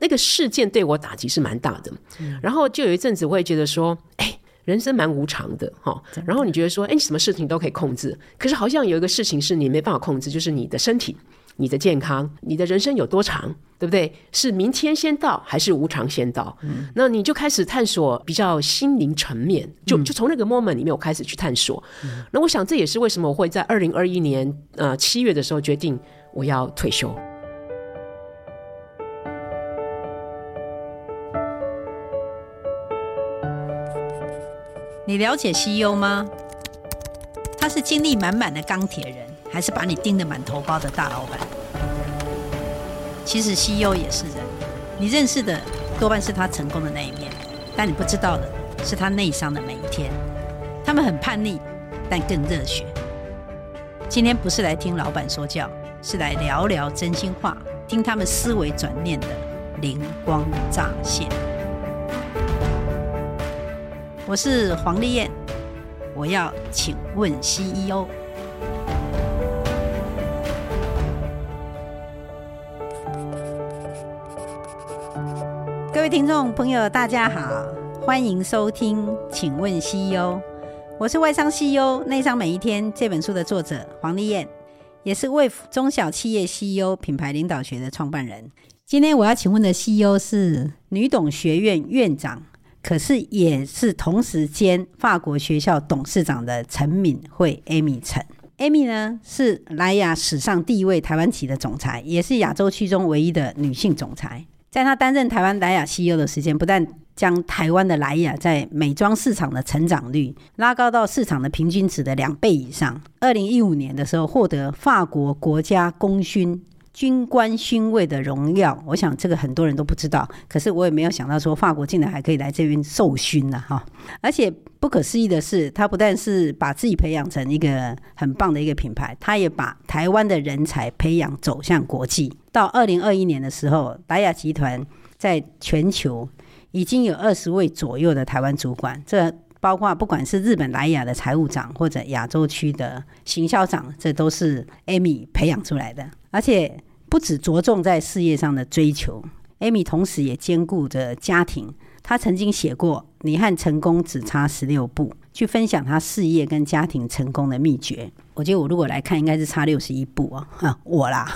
那个事件对我打击是蛮大的。嗯、然后就有一阵子我会觉得说，哎，人生蛮无常的哈。然后你觉得说，哎，你什么事情都可以控制，可是好像有一个事情是你没办法控制，就是你的身体。你的健康，你的人生有多长，对不对？是明天先到，还是无常先到？嗯，那你就开始探索比较心灵层面，就就从那个 moment 里面，我开始去探索。嗯，那我想这也是为什么我会在二零二一年呃七月的时候决定我要退休。你了解西优吗？他是精力满满的钢铁人。还是把你盯得满头包的大老板。其实西优也是人，你认识的多半是他成功的那一面，但你不知道的是他内伤的每一天。他们很叛逆，但更热血。今天不是来听老板说教，是来聊聊真心话，听他们思维转念的灵光乍现。我是黄丽燕，我要请问 CEO。各位听众朋友，大家好，欢迎收听《请问 CEO》，我是外商 CEO 内商每一天这本书的作者黄丽燕，也是 Wave 中小企业 CEO 品牌领导学的创办人。今天我要请问的 CEO 是女董学院院长，可是也是同时兼法国学校董事长的陈敏慧 Amy 陈。Amy 呢是莱雅史上第一位台湾籍的总裁，也是亚洲区中唯一的女性总裁。在她担任台湾莱雅 CEO 的时间，不但将台湾的莱雅在美妆市场的成长率拉高到市场的平均值的两倍以上。二零一五年的时候，获得法国国家功勋。军官勋位的荣耀，我想这个很多人都不知道。可是我也没有想到说法国竟然还可以来这边受勋呢，哈！而且不可思议的是，他不但是把自己培养成一个很棒的一个品牌，他也把台湾的人才培养走向国际。到二零二一年的时候，莱雅集团在全球已经有二十位左右的台湾主管，这包括不管是日本莱雅的财务长或者亚洲区的行销长，这都是 Amy 培养出来的，而且。不只着重在事业上的追求，Amy 同时也兼顾着家庭。她曾经写过《你和成功只差十六步》，去分享她事业跟家庭成功的秘诀。我觉得我如果来看，应该是差六十一步啊！啊，我啦。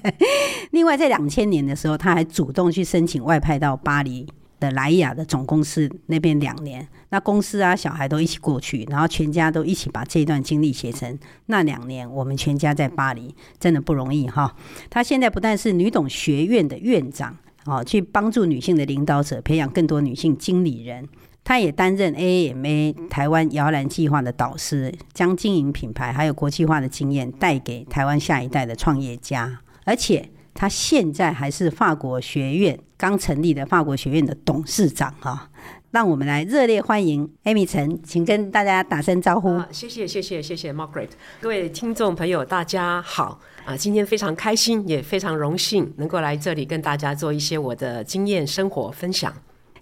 另外，在两千年的时候，她还主动去申请外派到巴黎。的莱雅的总公司那边两年，那公司啊小孩都一起过去，然后全家都一起把这段经历写成那两年，我们全家在巴黎真的不容易哈。他现在不但是女董学院的院长哦，去帮助女性的领导者，培养更多女性经理人。他也担任 AAMA 台湾摇篮计划的导师，将经营品牌还有国际化的经验带给台湾下一代的创业家，而且。他现在还是法国学院刚成立的法国学院的董事长哈，让我们来热烈欢迎 Amy 陈，请跟大家打声招呼。谢谢谢谢谢谢 Margaret，各位听众朋友大家好啊，今天非常开心，也非常荣幸能够来这里跟大家做一些我的经验生活分享。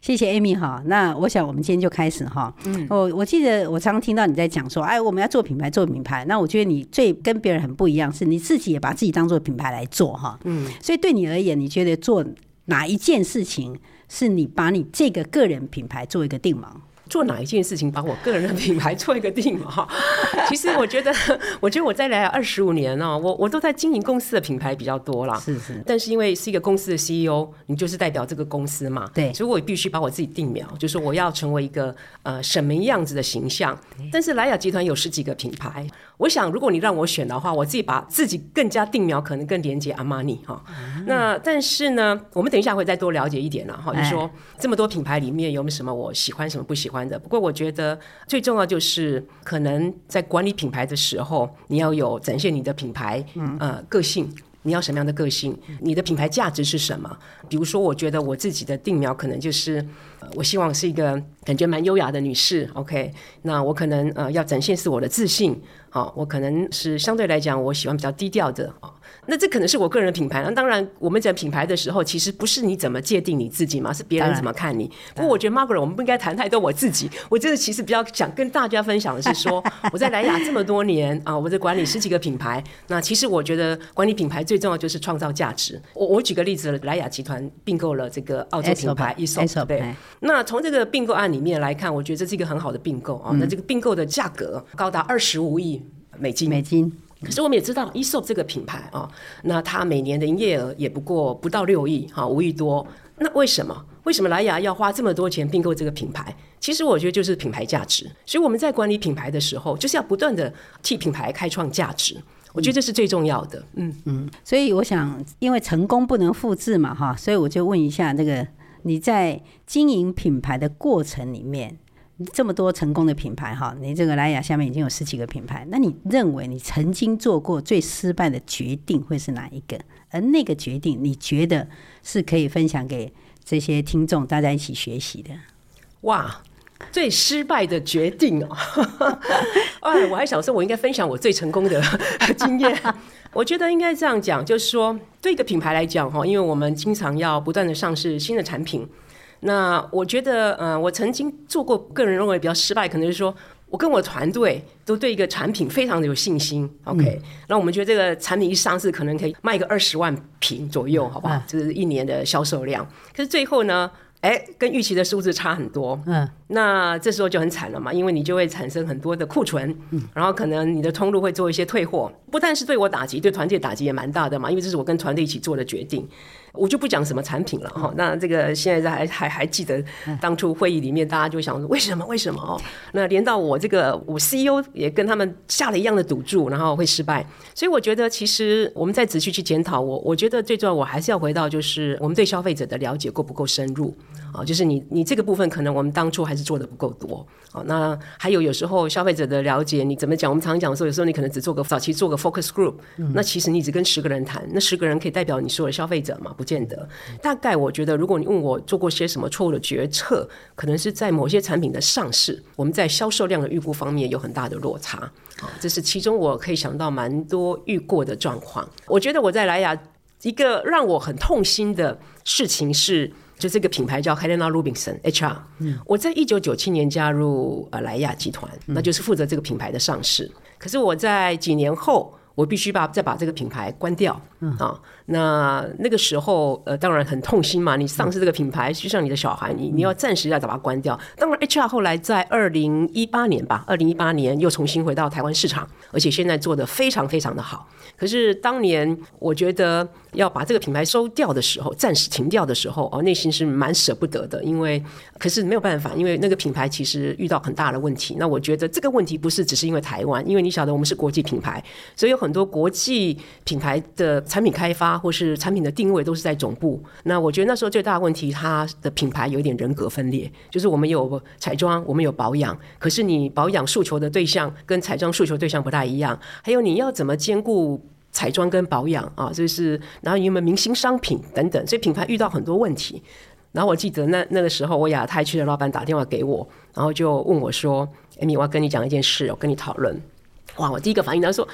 谢谢 Amy 哈，那我想我们今天就开始哈。嗯，我我记得我常常听到你在讲说，哎，我们要做品牌，做品牌。那我觉得你最跟别人很不一样，是你自己也把自己当做品牌来做哈。嗯，所以对你而言，你觉得做哪一件事情是你把你这个个人品牌做一个定锚？做哪一件事情把我个人的品牌做一个定嘛哈？其实我觉得，我觉得我在来二十五年哦，我我都在经营公司的品牌比较多啦。是是。但是因为是一个公司的 CEO，你就是代表这个公司嘛。对。所以我必须把我自己定苗，就是我要成为一个呃什么样子的形象。但是莱雅集团有十几个品牌，我想如果你让我选的话，我自己把自己更加定苗，可能更连接阿玛尼哈。那但是呢，我们等一下会再多了解一点了哈。就是说这么多品牌里面有没有什么我喜欢，什么不喜欢？不过我觉得最重要就是，可能在管理品牌的时候，你要有展现你的品牌，呃，个性。你要什么样的个性？你的品牌价值是什么？比如说，我觉得我自己的定苗可能就是，我希望是一个感觉蛮优雅的女士，OK，那我可能呃要展现是我的自信，好，我可能是相对来讲我喜欢比较低调的。那这可能是我个人的品牌。那当然，我们讲品牌的时候，其实不是你怎么界定你自己嘛，是别人怎么看你。不过，我觉得 Margaret，我们不应该谈太多我自己。我真的其实比较想跟大家分享的是说，我在莱雅这么多年啊，我在管理十几个品牌。那其实我觉得管理品牌最重要就是创造价值。我我举个例子，莱雅集团并购了这个澳洲品牌 Aesop，对。那从这个并购案里面来看，我觉得这是一个很好的并购啊。那这个并购的价格高达二十五亿美金。美金。可是我们也知道，Aesop 这个品牌啊，那它每年的营业额也不过不到六亿，哈，五亿多。那为什么？为什么莱雅要花这么多钱并购这个品牌？其实我觉得就是品牌价值。所以我们在管理品牌的时候，就是要不断的替品牌开创价值。我觉得这是最重要的。嗯嗯。所以我想，因为成功不能复制嘛，哈，所以我就问一下，那个你在经营品牌的过程里面。这么多成功的品牌哈，你这个莱雅下面已经有十几个品牌，那你认为你曾经做过最失败的决定会是哪一个？而那个决定，你觉得是可以分享给这些听众大家一起学习的？哇，最失败的决定哦！哎，我还想说，我应该分享我最成功的经验。我觉得应该这样讲，就是说，对一个品牌来讲哈，因为我们经常要不断的上市新的产品。那我觉得，嗯、呃，我曾经做过，个人认为比较失败，可能就是说我跟我团队都对一个产品非常的有信心。OK，那、嗯、我们觉得这个产品一上市，可能可以卖个二十万瓶左右，好不好？这、嗯、是一年的销售量。可是最后呢，哎，跟预期的数字差很多。嗯，那这时候就很惨了嘛，因为你就会产生很多的库存，嗯，然后可能你的通路会做一些退货，不但是对我打击，对团队打击也蛮大的嘛，因为这是我跟团队一起做的决定。我就不讲什么产品了哈，那这个现在还还还记得当初会议里面，大家就想为什么为什么哦？那连到我这个我 CEO 也跟他们下了一样的赌注，然后会失败。所以我觉得其实我们再仔细去检讨，我我觉得最重要我还是要回到就是我们对消费者的了解够不够深入啊？就是你你这个部分可能我们当初还是做的不够多啊。那还有有时候消费者的了解你怎么讲？我们常常讲说有时候你可能只做个早期做个 focus group，那其实你只跟十个人谈，那十个人可以代表你所有的消费者嘛？不见得，大概我觉得，如果你问我做过些什么错误的决策，可能是在某些产品的上市，我们在销售量的预估方面有很大的落差。这是其中我可以想到蛮多遇过的状况。我觉得我在莱雅一个让我很痛心的事情是，就这个品牌叫 Helena Rubinson HR。嗯，我在一九九七年加入呃莱雅集团，那就是负责这个品牌的上市。可是我在几年后。我必须把再把这个品牌关掉，嗯啊，那那个时候呃，当然很痛心嘛。你丧失这个品牌，就像你的小孩，你你要暂时要把它关掉。当然，HR 后来在二零一八年吧，二零一八年又重新回到台湾市场，而且现在做的非常非常的好。可是当年我觉得要把这个品牌收掉的时候，暂时停掉的时候，哦，内心是蛮舍不得的，因为可是没有办法，因为那个品牌其实遇到很大的问题。那我觉得这个问题不是只是因为台湾，因为你晓得我们是国际品牌，所以有。很多国际品牌的产品开发或是产品的定位都是在总部。那我觉得那时候最大的问题，它的品牌有点人格分裂，就是我们有彩妆，我们有保养，可是你保养诉求的对象跟彩妆诉求对象不大一样。还有你要怎么兼顾彩妆跟保养啊？就是然后你有没有明星商品等等，所以品牌遇到很多问题。然后我记得那那个时候，我亚太区的老板打电话给我，然后就问我说：“Amy，我要跟你讲一件事，我跟你讨论。”哇，我第一个反应他说。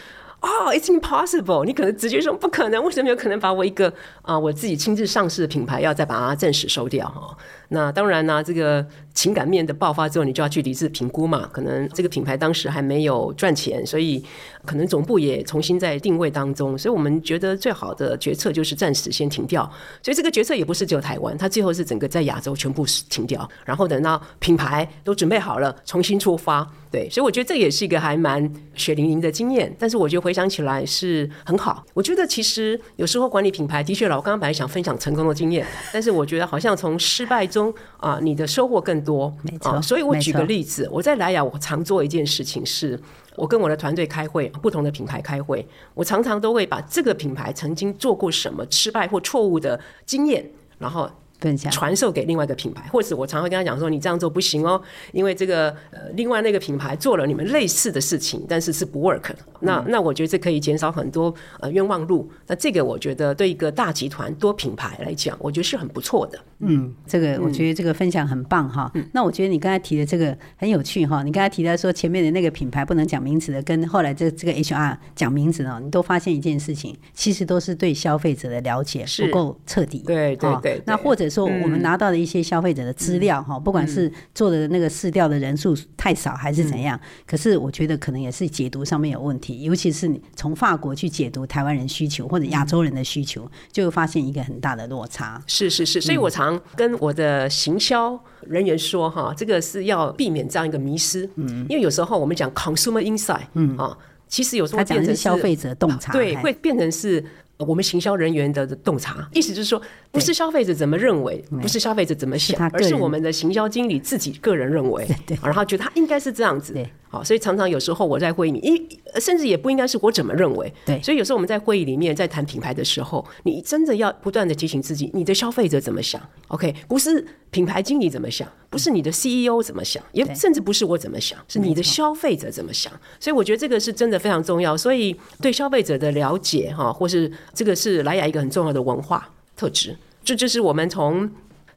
哦、，it's impossible！你可能直觉说不可能，为什么有可能把我一个啊、我自己亲自上市的品牌要再把它正式收掉哈？那当然呢、这个情感面的爆发之后，你就要去理智评估嘛。可能这个品牌当时还没有赚钱，所以可能总部也重新在定位当中。所以我们觉得最好的决策就是暂时先停掉。所以这个决策也不是只有台湾，它最后是整个在亚洲全部停掉，然后等到品牌都准备好了，重新出发。对，所以我觉得这也是一个还蛮血淋淋的经验。但是我觉得回想起来是很好。我觉得其实有时候管理品牌的确，老刚刚本来想分享成功的经验，但是我觉得好像从失败中。啊，你的收获更多，没错、啊。所以我举个例子，我在莱雅，我常做一件事情是，我跟我的团队开会，不同的品牌开会，我常常都会把这个品牌曾经做过什么失败或错误的经验，然后分享传授给另外一个品牌，或者我常会跟他讲说，你这样做不行哦，因为这个呃另外那个品牌做了你们类似的事情，但是是不 work 的。那、嗯、那我觉得这可以减少很多呃冤枉路。那这个我觉得对一个大集团多品牌来讲，我觉得是很不错的。嗯，这个我觉得这个分享很棒哈。嗯、那我觉得你刚才提的这个很有趣哈。你刚才提到说前面的那个品牌不能讲名字的，跟后来这这个 HR 讲名字哦，你都发现一件事情，其实都是对消费者的了解不够彻底。对对对，对。那或者说我们拿到的一些消费者的资料哈，不管是做的那个试调的人数太少还是怎样，可是我觉得可能也是解读上面有问题，尤其是你从法国去解读台湾人需求或者亚洲人的需求，就会发现一个很大的落差。是是是，所以我常跟我的行销人员说哈，这个是要避免这样一个迷失。嗯，因为有时候我们讲 consumer insight，嗯。啊，其实有时候变成消费者洞察，对，会变成是。我们行销人员的洞察，意思就是说，不是消费者怎么认为，不是消费者怎么想，而是我们的行销经理自己个人认为，然后觉得他应该是这样子。好，所以常常有时候我在会议里，因甚至也不应该是我怎么认为。对，所以有时候我们在会议里面在谈品牌的时候，你真的要不断的提醒自己，你的消费者怎么想？OK，不是品牌经理怎么想，不是你的 CEO 怎么想，也甚至不是我怎么想，是你的消费者怎么想。所以我觉得这个是真的非常重要。所以对消费者的了解，哈，或是这个是莱雅一个很重要的文化特质。这就是我们从。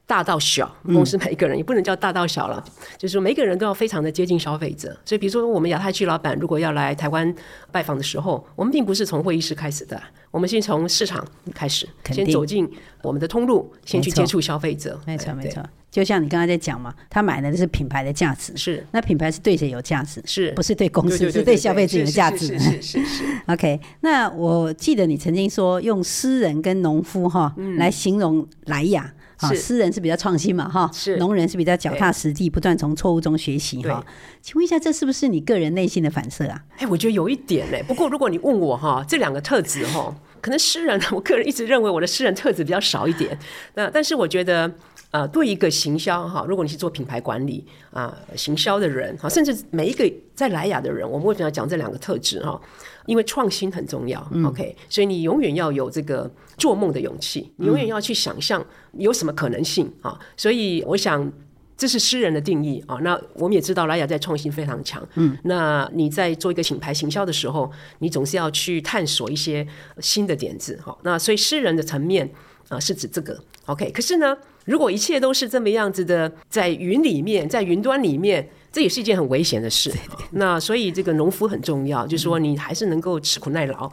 大到小，公司每一个人也不能叫大到小了，嗯、就是说每个人都要非常的接近消费者。所以，比如说我们亚太区老板如果要来台湾拜访的时候，我们并不是从会议室开始的，我们先从市场开始，先走进我们的通路，先去接触消费者。没错，没错。就像你刚才在讲嘛，他买的是品牌的价值，是那品牌是对谁有价值？是不是对公司？是对消费者有价值？是是是。OK，那我记得你曾经说用诗人跟农夫哈来形容莱雅。诗人是比较创新嘛，哈，是农人是比较脚踏实地，不断从错误中学习，哈。请问一下，这是不是你个人内心的反射啊？哎，我觉得有一点嘞。不过如果你问我哈，这两个特质哈，可能诗人，我个人一直认为我的诗人特质比较少一点。那但是我觉得，呃，对一个行销哈，如果你是做品牌管理啊，行销的人哈，甚至每一个在莱雅的人，我们为什么要讲这两个特质哈？因为创新很重要，嗯，OK，所以你永远要有这个做梦的勇气，你永远要去想象有什么可能性啊。所以我想这是诗人的定义啊。那我们也知道莱雅在创新非常强，嗯，那你在做一个品牌行销的时候，你总是要去探索一些新的点子，哈。那所以诗人的层面啊是指这个，OK。可是呢，如果一切都是这么样子的，在云里面，在云端里面。这也是一件很危险的事。那所以这个农夫很重要，就是说你还是能够吃苦耐劳，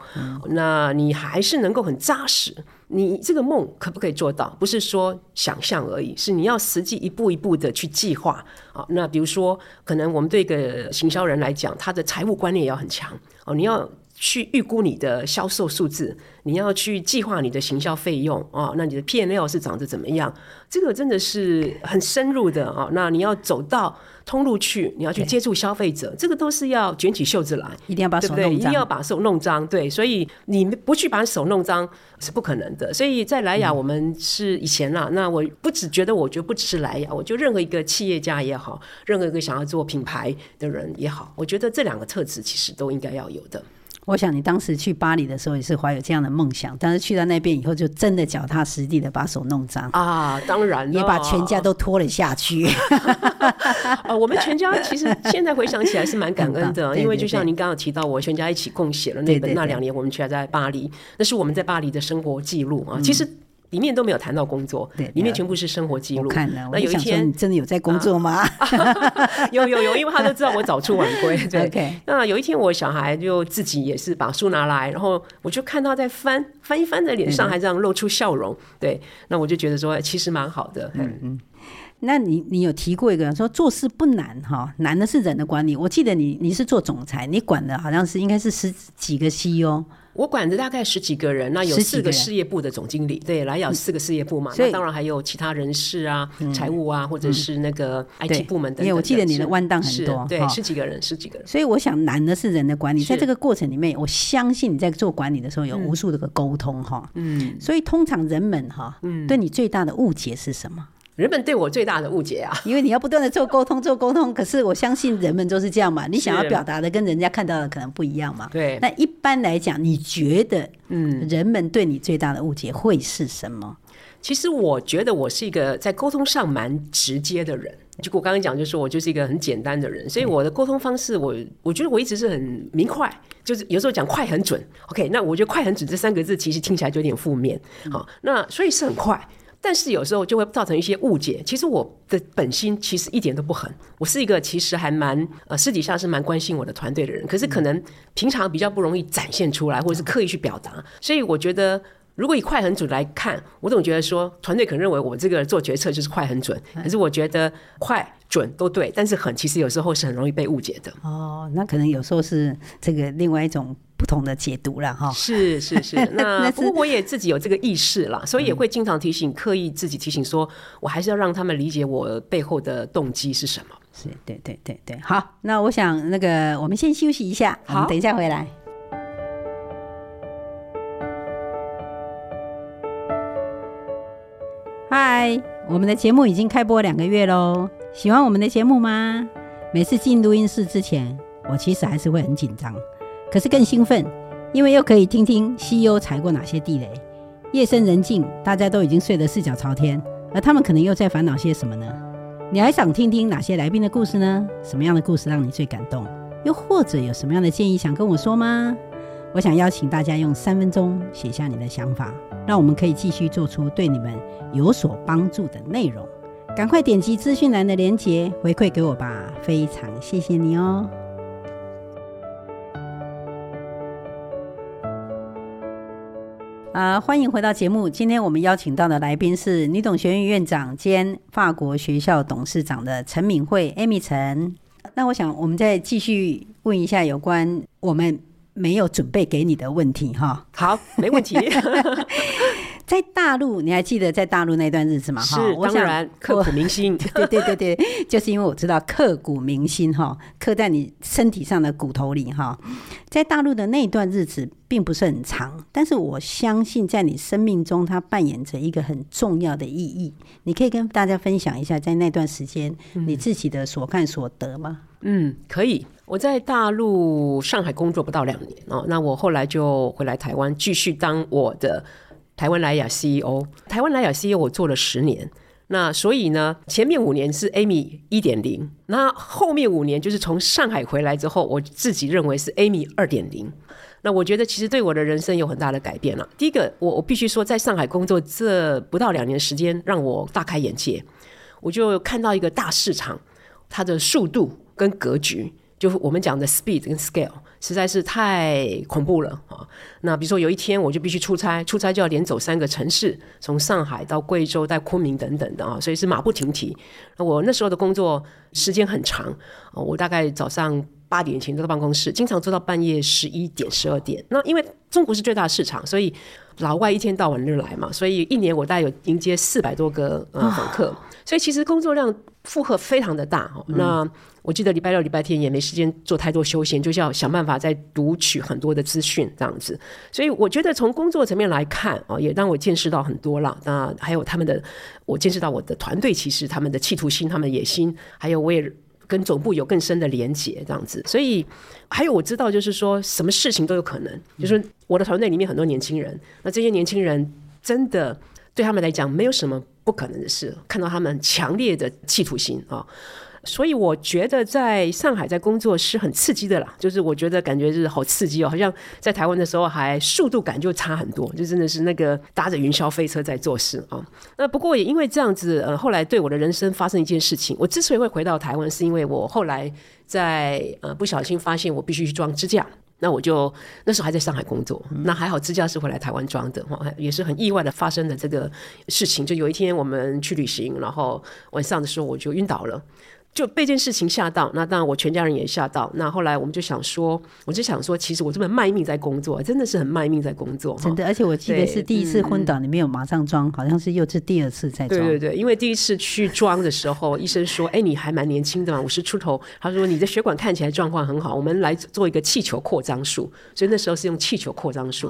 那你还是能够很扎实。你这个梦可不可以做到？不是说想象而已，是你要实际一步一步的去计划。啊，那比如说，可能我们对一个行销人来讲，他的财务观念也要很强哦。你要去预估你的销售数字，你要去计划你的行销费用哦。那你的 P&L 是长得怎么样？这个真的是很深入的啊。那你要走到。通路去，你要去接触消费者，这个都是要卷起袖子来，一定要把手弄脏，一定要把手弄脏。对，所以你不去把手弄脏是不可能的。所以在莱雅，我们是以前啦，嗯、那我不只觉得，我觉得不只是莱雅，我觉得任何一个企业家也好，任何一个想要做品牌的人也好，我觉得这两个特质其实都应该要有的。我想你当时去巴黎的时候也是怀有这样的梦想，但是去到那边以后就真的脚踏实地的把手弄脏啊！当然，也把全家都拖了下去。啊，我们全家其实现在回想起来是蛮感恩的，因为就像您刚刚提到，我全家一起共写了那本《那两年我们全在巴黎》，那是我们在巴黎的生活记录啊。其实。里面都没有谈到工作，对，里面全部是生活记录。看了，那有一天你真的有在工作吗？啊、有有有，因为他都知道我早出晚归。对，Okay. 那有一天我小孩就自己也是把书拿来，然后我就看他在翻翻一翻，在脸上还这样露出笑容。对，对，那我就觉得说其实蛮好的。嗯嗯，那你你有提过一个说做事不难哈，难的是人的管理。我记得你你是做总裁，你管的好像是应该是十几个 CEO。我管着大概十几个人，那有四个事业部的总经理，对，来有四个事业部嘛，那当然还有其他人事啊、财务啊，或者是那个 IT 部门的。因为我记得你的弯道很多，对，十几个人，十几个人。所以我想难的是人的管理，在这个过程里面，我相信你在做管理的时候有无数的个沟通哈，嗯，所以通常人们哈，嗯，对你最大的误解是什么？人们对我最大的误解啊，因为你要不断的做沟通，做沟通。可是我相信人们都是这样嘛，你想要表达的跟人家看到的可能不一样嘛。对。那一般来讲，你觉得，嗯，人们对你最大的误解会是什么？其实我觉得我是一个在沟通上蛮直接的人。就我刚刚讲，就是我就是一个很简单的人，所以我的沟通方式，我我觉得我一直是很明快，就是有时候讲快很准。OK，那我觉得快很准这三个字其实听起来就有点负面。好，那所以是很快。但是有时候就会造成一些误解。其实我的本心其实一点都不狠，我是一个其实还蛮呃私底下是蛮关心我的团队的人。可是可能平常比较不容易展现出来，或者是刻意去表达。所以我觉得，如果以快很准来看，我总觉得说团队可能认为我这个做决策就是快很准。可是我觉得快准都对，但是狠其实有时候是很容易被误解的。哦，那可能有时候是这个另外一种。不同的解读了哈，是是是，那不过我也自己有这个意识了，所以也会经常提醒，刻意自己提醒说，我还是要让他们理解我背后的动机是什么。是，对对对对，好，那我想那个我们先休息一下，好，等一下回来。嗨，我们的节目已经开播两个月喽，喜欢我们的节目吗？每次进录音室之前，我其实还是会很紧张。可是更兴奋，因为又可以听听 CEO 踩过哪些地雷。夜深人静，大家都已经睡得四脚朝天，而他们可能又在烦恼些什么呢？你还想听听哪些来宾的故事呢？什么样的故事让你最感动？又或者有什么样的建议想跟我说吗？我想邀请大家用三分钟写下你的想法，让我们可以继续做出对你们有所帮助的内容。赶快点击资讯栏的链接回馈给我吧，非常谢谢你哦。啊，欢迎回到节目。今天我们邀请到的来宾是女董学院院长兼法国学校董事长的陈敏慧 Amy 陈。那我想，我们再继续问一下有关我们没有准备给你的问题哈。好，没问题。在大陆，你还记得在大陆那段日子吗？是，当然刻骨铭心。对对对对，就是因为我知道刻骨铭心哈，刻在你身体上的骨头里哈。在大陆的那段日子并不是很长，但是我相信在你生命中，它扮演着一个很重要的意义。你可以跟大家分享一下，在那段时间你自己的所看所得吗？嗯，可以。我在大陆上海工作不到两年哦，那我后来就回来台湾继续当我的。台湾莱雅 CEO，台湾莱雅 CEO 我做了十年，那所以呢，前面五年是 Amy 一点零，那后面五年就是从上海回来之后，我自己认为是 Amy 二点零。那我觉得其实对我的人生有很大的改变了。第一个，我我必须说，在上海工作这不到两年时间，让我大开眼界，我就看到一个大市场，它的速度跟格局。就是我们讲的 speed 跟 scale 实在是太恐怖了啊！那比如说有一天我就必须出差，出差就要连走三个城市，从上海到贵州到昆明等等的啊，所以是马不停蹄。那我那时候的工作时间很长，我大概早上八点前坐到办公室，经常做到半夜十一点、十二点。那因为中国是最大的市场，所以老外一天到晚就来嘛，所以一年我大概有迎接四百多个呃访客，所以其实工作量负荷非常的大。那我记得礼拜六、礼拜天也没时间做太多休闲，就是要想办法再读取很多的资讯这样子。所以我觉得从工作层面来看啊，也让我见识到很多了。那还有他们的，我见识到我的团队其实他们的企图心、他们的野心，还有我也跟总部有更深的连结这样子。所以还有我知道，就是说什么事情都有可能。就是我的团队里面很多年轻人，那这些年轻人真的对他们来讲没有什么不可能的事。看到他们强烈的企图心啊。所以我觉得在上海在工作是很刺激的啦，就是我觉得感觉是好刺激哦，好像在台湾的时候还速度感就差很多，就真的是那个搭着云霄飞车在做事啊。那不过也因为这样子，呃，后来对我的人生发生一件事情，我之所以会回到台湾，是因为我后来在呃不小心发现我必须去装支架，那我就那时候还在上海工作，那还好支架是回来台湾装的，也是很意外的发生的这个事情。就有一天我们去旅行，然后晚上的时候我就晕倒了。就被这件事情吓到，那当然我全家人也吓到。那后来我们就想说，我就想说，其实我这么卖命在工作，真的是很卖命在工作。真的，而且我记得是第一次昏倒，你没有马上装，好像是又是第二次在装。对对对，因为第一次去装的时候，医生说：“哎，你还蛮年轻的嘛，五十出头。”他说：“你的血管看起来状况很好，我们来做一个气球扩张术。”所以那时候是用气球扩张术。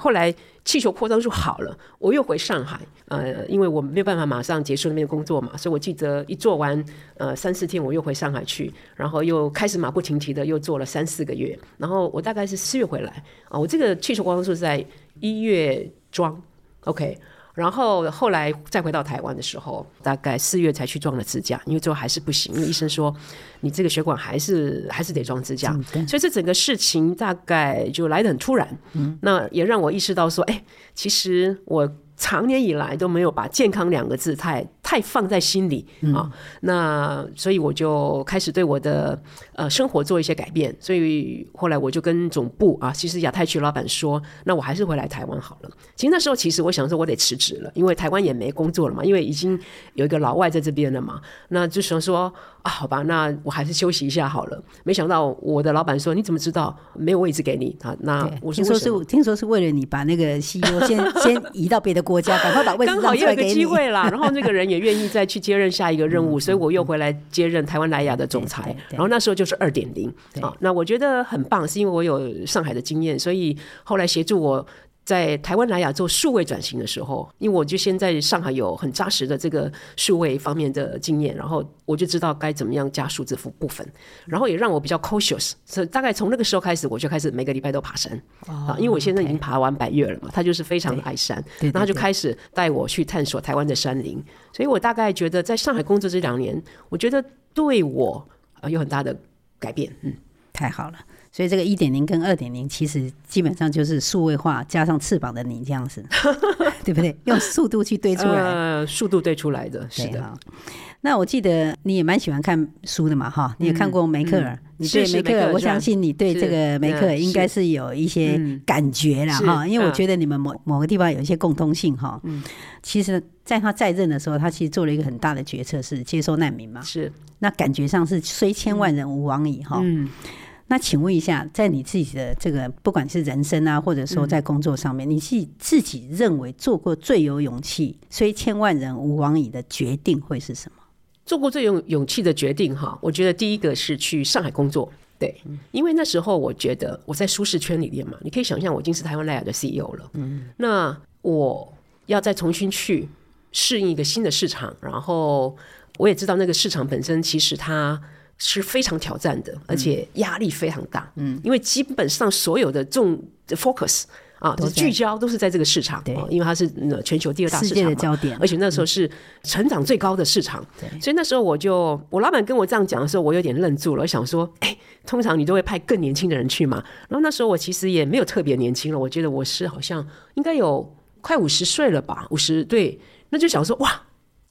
后来。气球扩张术好了，我又回上海，呃，因为我没有办法马上结束那边工作嘛，所以我记得一做完，呃，三四天我又回上海去，然后又开始马不停蹄的又做了三四个月，然后我大概是四月回来啊，我这个气球扩张术是在一月装，OK。然后后来再回到台湾的时候，大概四月才去装了支架，因为最后还是不行，因为医生说你这个血管还是还是得装支架，所以这整个事情大概就来得很突然。嗯，那也让我意识到说，哎，其实我。长年以来都没有把健康两个字太太放在心里啊，那所以我就开始对我的呃生活做一些改变，所以后来我就跟总部啊，其实亚太区老板说，那我还是回来台湾好了。其实那时候其实我想说，我得辞职了，因为台湾也没工作了嘛，因为已经有一个老外在这边了嘛，那就想说啊，好吧，那我还是休息一下好了。没想到我的老板说，你怎么知道没有位置给你啊？那我说，听说是听说是为了你把那个 CEO 先 先移到别的国家，赶快把位置让出来给你。刚好也有个机会啦，然后那个人也愿意再去接任下一个任务，所以我又回来接任台湾莱雅的总裁。然后那时候就是二点零啊，那我觉得很棒，是因为我有上海的经验，所以后来协助我。在台湾莱雅做数位转型的时候，因为我就先在上海有很扎实的这个数位方面的经验，然后我就知道该怎么样加数字部分，然后也让我比较 cautious。所以大概从那个时候开始，我就开始每个礼拜都爬山啊，因为我现在已经爬完百岳了嘛，他就是非常的爱山，然后他就开始带我去探索台湾的山林。所以我大概觉得在上海工作这两年，我觉得对我有很大的改变。嗯，太好了。所以这个一点零跟二点零，其实基本上就是数位化加上翅膀的你这样子，对不对？用速度去堆出来，呃，速度堆出来的，是的。那我记得你也蛮喜欢看书的嘛，哈，你也看过梅克尔，你对梅克尔，我相信你对这个梅克尔应该是有一些感觉了哈，因为我觉得你们某某个地方有一些共通性哈。嗯，其实在他在任的时候，他其实做了一个很大的决策，是接收难民嘛，是。那感觉上是虽千万人吾往矣哈。嗯。那请问一下，在你自己的这个，不管是人生啊，或者说在工作上面，嗯、你是自己认为做过最有勇气、虽千万人吾往矣的决定会是什么？做过最有勇气的决定，哈，我觉得第一个是去上海工作，对，因为那时候我觉得我在舒适圈里面嘛，你可以想象我已经是台湾莱雅的 CEO 了，嗯，那我要再重新去适应一个新的市场，然后我也知道那个市场本身其实它。是非常挑战的，而且压力非常大。嗯，因为基本上所有的重的 focus 啊，都聚焦都是在这个市场。对，因为它是全球第二大市场的焦点，而且那时候是成长最高的市场。对，所以那时候我就，我老板跟我这样讲的时候，我有点愣住了，我想说，哎，通常你都会派更年轻的人去嘛。然后那时候我其实也没有特别年轻了，我觉得我是好像应该有快五十岁了吧，五十对，那就想说，哇，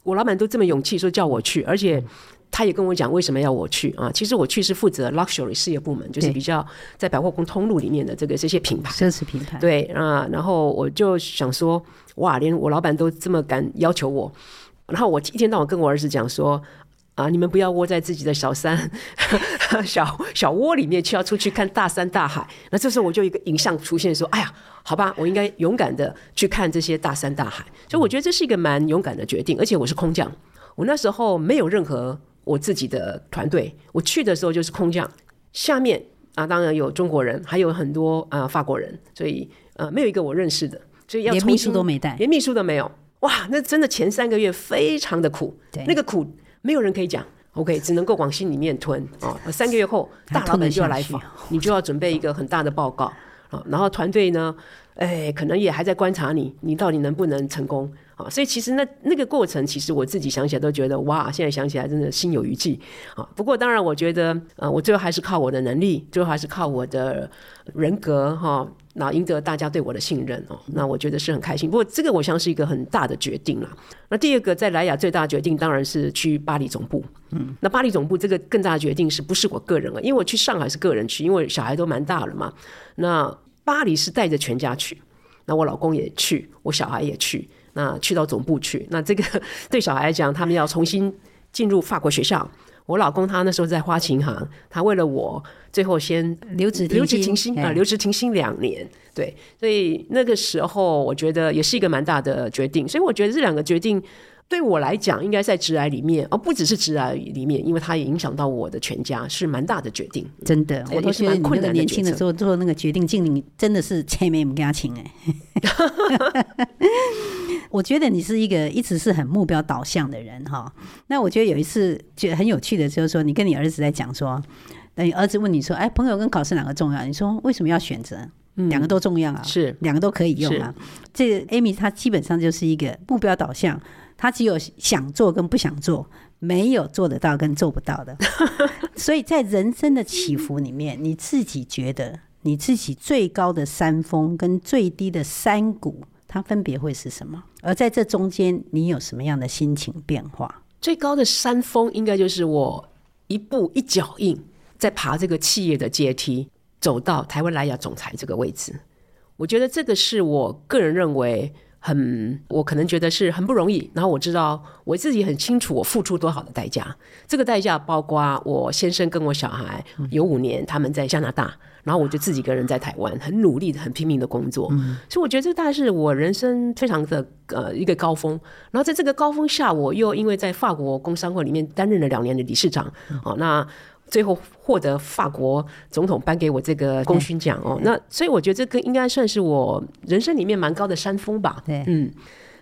我老板都这么勇气说叫我去，而且。他也跟我讲为什么要我去啊？其实我去是负责 luxury 事业部门，就是比较在百货公通路里面的这个这些品牌，奢侈品牌。对啊，然后我就想说，哇，连我老板都这么敢要求我，然后我一天到晚跟我儿子讲说，啊，你们不要窝在自己的小山 小小窝里面，去要出去看大山大海。那这时候我就一个影像出现，说，哎呀，好吧，我应该勇敢的去看这些大山大海。所以我觉得这是一个蛮勇敢的决定，而且我是空降，我那时候没有任何。我自己的团队，我去的时候就是空降，下面啊当然有中国人，还有很多啊法国人，所以呃没有一个我认识的，所以要连秘书都没带，连秘书都没有。哇，那真的前三个月非常的苦，对，那个苦没有人可以讲，OK，只能够往心里面吞啊。三个月后，大老板就要来访，你就要准备一个很大的报告啊。然后团队呢，哎，可能也还在观察你，你到底能不能成功。啊，所以其实那那个过程，其实我自己想起来都觉得哇，现在想起来真的心有余悸啊。不过当然，我觉得呃，我最后还是靠我的能力，最后还是靠我的人格哈，那赢得大家对我的信任哦。那我觉得是很开心。不过这个我想是一个很大的决定了。那第二个在莱雅最大的决定当然是去巴黎总部。嗯，那巴黎总部这个更大的决定是不是我个人啊？因为我去上海是个人去，因为小孩都蛮大了嘛。那巴黎是带着全家去，那我老公也去，我小孩也去。那去到总部去，那这个 对小孩来讲，他们要重新进入法国学校。我老公他那时候在花旗行，他为了我，最后先留职留职停薪啊，留职停薪两年。对，所以那个时候我觉得也是一个蛮大的决定。所以我觉得这两个决定对我来讲，应该在职癌里面，而不只是职癌里面，因为它也影响到我的全家，是蛮大的决定。真的，我都觉得你那个年轻的时候做那个决定，经历真的是前面不跟他请哎。我觉得你是一个一直是很目标导向的人哈。那我觉得有一次觉得很有趣的，就是说你跟你儿子在讲说，等你儿子问你说：“哎，朋友跟考试哪个重要？”你说：“为什么要选择？”两个都重要啊，是两个都可以用啊。这个 Amy 她基本上就是一个目标导向，她只有想做跟不想做，没有做得到跟做不到的。所以在人生的起伏里面，你自己觉得你自己最高的山峰跟最低的山谷，它分别会是什么？而在这中间，你有什么样的心情变化？最高的山峰应该就是我一步一脚印在爬这个企业的阶梯。走到台湾莱雅总裁这个位置，我觉得这个是我个人认为很，我可能觉得是很不容易。然后我知道我自己很清楚我付出多少的代价，这个代价包括我先生跟我小孩有五年他们在加拿大，然后我就自己一个人在台湾很努力的、很拼命的工作。所以我觉得这个大概是我人生非常的呃一个高峰。然后在这个高峰下，我又因为在法国工商会里面担任了两年的理事长，哦，那。最后获得法国总统颁给我这个功勋奖哦，那所以我觉得这个应该算是我人生里面蛮高的山峰吧。对，嗯，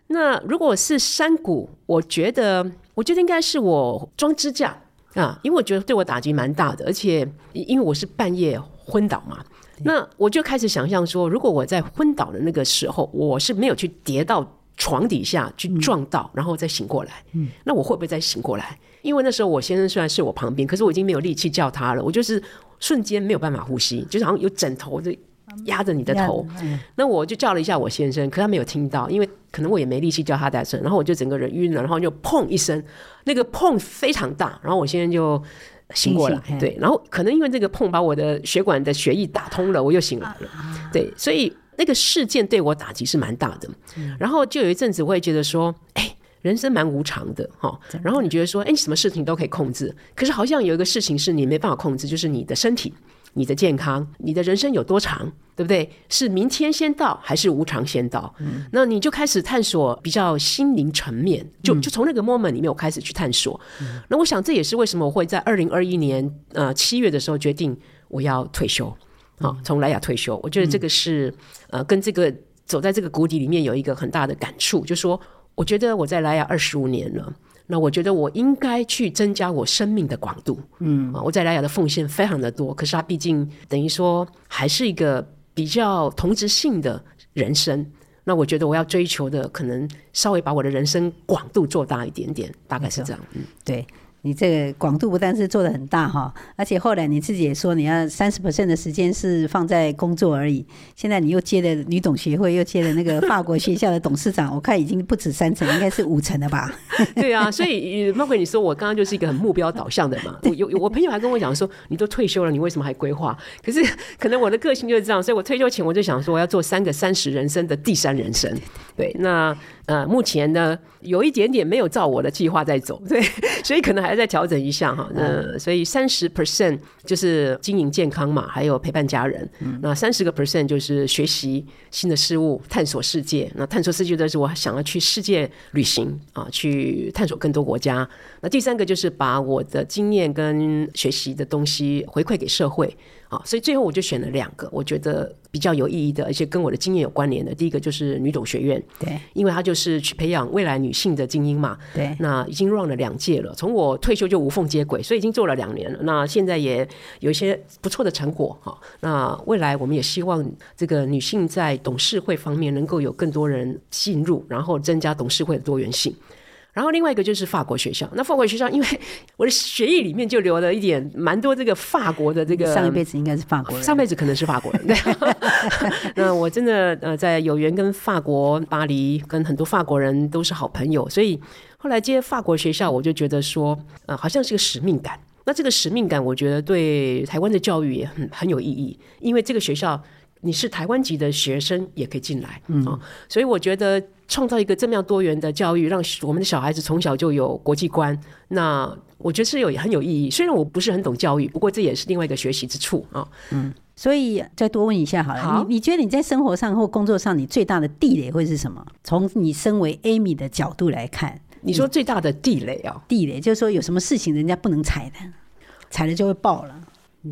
那如果是山谷，我觉得我觉得应该是我装支架啊，因为我觉得对我打击蛮大的，而且因为我是半夜昏倒嘛，那我就开始想象说，如果我在昏倒的那个时候，我是没有去跌到床底下去撞到，然后再醒过来，嗯，那我会不会再醒过来？因为那时候我先生虽然是我旁边，可是我已经没有力气叫他了。我就是瞬间没有办法呼吸，就好像有枕头就压着你的头。那我就叫了一下我先生，可他没有听到，因为可能我也没力气叫他大声。然后我就整个人晕了，然后就砰一声，那个砰非常大，然后我先生就醒过来。对，然后可能因为这个碰把我的血管的血液打通了，我又醒来了。对，所以那个事件对我打击是蛮大的。然后就有一阵子我也觉得说，哎。人生蛮无常的哈，然后你觉得说，哎，你什么事情都可以控制，可是好像有一个事情是你没办法控制，就是你的身体、你的健康、你的人生有多长，对不对？是明天先到还是无常先到？嗯，那你就开始探索比较心灵层面，就就从那个 moment 里面我开始去探索。嗯，那我想这也是为什么我会在二零二一年呃七月的时候决定我要退休，好，从莱雅退休。我觉得这个是呃跟这个走在这个谷底里面有一个很大的感触，就是说。我觉得我在莱雅二十五年了，那我觉得我应该去增加我生命的广度。嗯，我在莱雅的奉献非常的多，可是它毕竟等于说还是一个比较同质性的人生。那我觉得我要追求的可能稍微把我的人生广度做大一点点，大概是这样。嗯，对。你这个广度不但是做的很大哈，而且后来你自己也说你要三十 percent 的时间是放在工作而已。现在你又接了女董协会，又接了那个法国学校的董事长，我看已经不止三成，应该是五成了吧？对啊，所以孟奎，你说我刚刚就是一个很目标导向的嘛。我有我朋友还跟我讲说，你都退休了，你为什么还规划？可是可能我的个性就是这样，所以我退休前我就想说，我要做三个三十人生的第三人生。对，那。呃，目前呢，有一点点没有照我的计划在走，对，所以可能还要再调整一下哈。那所以三十 percent 就是经营健康嘛，还有陪伴家人。嗯、那三十个 percent 就是学习新的事物，探索世界。那探索世界的是我想要去世界旅行啊，去探索更多国家。那第三个就是把我的经验跟学习的东西回馈给社会。好，所以最后我就选了两个，我觉得比较有意义的，而且跟我的经验有关联的。第一个就是女董学院，对，因为它就是去培养未来女性的精英嘛。对，那已经 run 了两届了，从我退休就无缝接轨，所以已经做了两年了。那现在也有一些不错的成果哈。那未来我们也希望这个女性在董事会方面能够有更多人进入，然后增加董事会的多元性。然后另外一个就是法国学校，那法国学校因为我的血液里面就留了一点蛮多这个法国的这个，上一辈子应该是法国人，上辈子可能是法国人。对，那我真的呃在有缘跟法国巴黎跟很多法国人都是好朋友，所以后来接法国学校，我就觉得说呃好像是个使命感。那这个使命感，我觉得对台湾的教育也很很有意义，因为这个学校。你是台湾籍的学生也可以进来，嗯，所以我觉得创造一个这么样多元的教育，让我们的小孩子从小就有国际观，那我觉得是有很有意义。虽然我不是很懂教育，不过这也是另外一个学习之处啊。嗯，所以再多问一下好了，好，你你觉得你在生活上或工作上，你最大的地雷会是什么？从你身为 Amy 的角度来看，你说最大的地雷啊？地雷就是说有什么事情人家不能踩的，踩了就会爆了。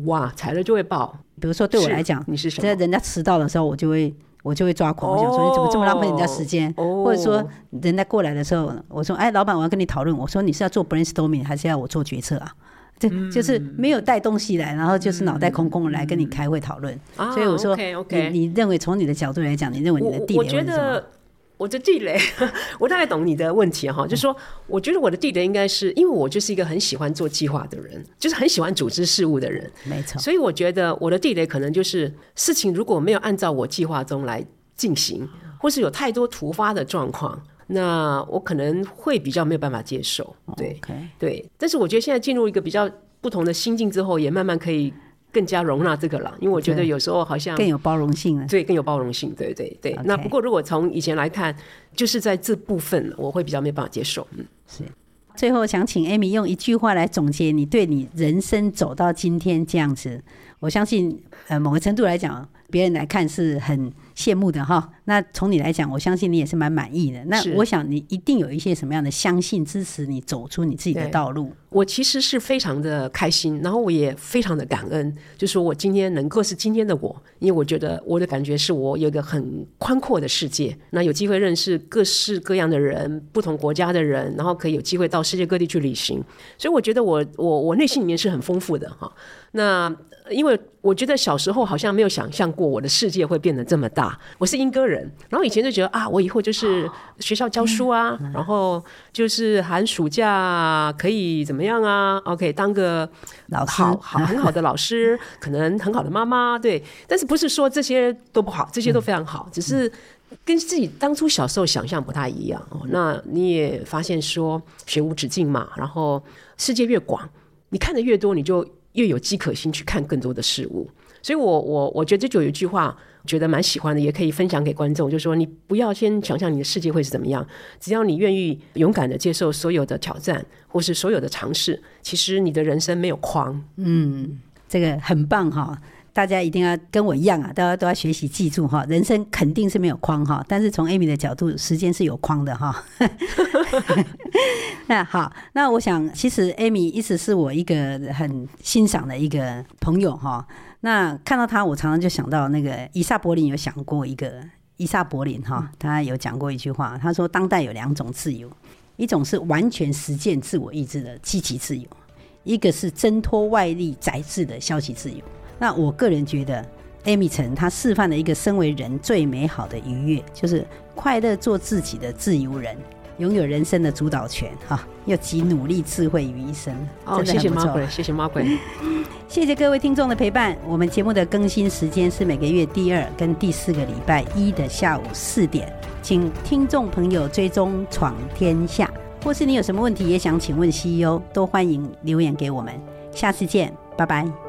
哇，踩了就会爆。比如说对我来讲，你是什么？在人家迟到的时候，我就会我就会抓狂，我想说你怎么这么浪费人家时间？或者说人家过来的时候，我说哎，老板，我要跟你讨论。我说你是要做 brainstorming 还是要我做决策啊？这就是没有带东西来，然后就是脑袋空空的来跟你开会讨论。嗯、所以我说你，你认为从你的角度来讲，你认为你的地点是什么？我，我觉得我的地雷，我大概懂你的问题哈，就是说，我觉得我的地雷应该是因为我就是一个很喜欢做计划的人，就是很喜欢组织事务的人，没错。所以我觉得我的地雷可能就是事情如果没有按照我计划中来进行，或是有太多突发的状况。那我可能会比较没有办法接受，对.对。但是我觉得现在进入一个比较不同的心境之后，也慢慢可以更加容纳这个了。因为我觉得有时候好像更有包容性了，对，更有包容性，对对对。Okay. 那不过如果从以前来看，就是在这部分我会比较没办法接受。嗯，是。最后想请 Amy 用一句话来总结你对你人生走到今天这样子，我相信呃某个程度来讲，别人来看是很。羡慕的哈，那从你来讲，我相信你也是蛮满意的。那我想你一定有一些什么样的相信支持你走出你自己的道路。我其实是非常的开心，然后我也非常的感恩，就是说我今天能够是今天的我，因为我觉得我的感觉是我有一个很宽阔的世界，那有机会认识各式各样的人，不同国家的人，然后可以有机会到世界各地去旅行，所以我觉得我我我内心里面是很丰富的哈。那因为我觉得小时候好像没有想象过我的世界会变得这么大。我是英歌人，然后以前就觉得啊，我以后就是学校教书啊，然后就是寒暑假可以怎么样啊？OK，当个老师，好好很好的老师，可能很好的妈妈，对。但是不是说这些都不好，这些都非常好，只是跟自己当初小时候想象不太一样哦。那你也发现说学无止境嘛，然后世界越广，你看的越多，你就。越有饥渴心去看更多的事物，所以我我我觉得这就有一句话，觉得蛮喜欢的，也可以分享给观众，就是说你不要先想象你的世界会是怎么样，只要你愿意勇敢的接受所有的挑战，或是所有的尝试，其实你的人生没有框。嗯，这个很棒哈。大家一定要跟我一样啊，大家都要学习记住哈，人生肯定是没有框哈，但是从 Amy 的角度，时间是有框的哈。那好，那我想其实 Amy 一直是我一个很欣赏的一个朋友哈。那看到他，我常常就想到那个伊萨柏林有想过一个伊萨柏林哈，他有讲过一句话，他说当代有两种自由，一种是完全实践自我意志的积极自由，一个是挣脱外力宰制的消极自由。那我个人觉得，Amy 陈她示范了一个身为人最美好的愉悦，就是快乐做自己的自由人，拥有人生的主导权，哈，又集努力智慧于一身。哦，谢谢 Margaret，谢谢 Margaret，谢谢各位听众的陪伴。我们节目的更新时间是每个月第二跟第四个礼拜一的下午四点，请听众朋友追踪闯天下，或是你有什么问题也想请问 CEO，都欢迎留言给我们。下次见，拜拜。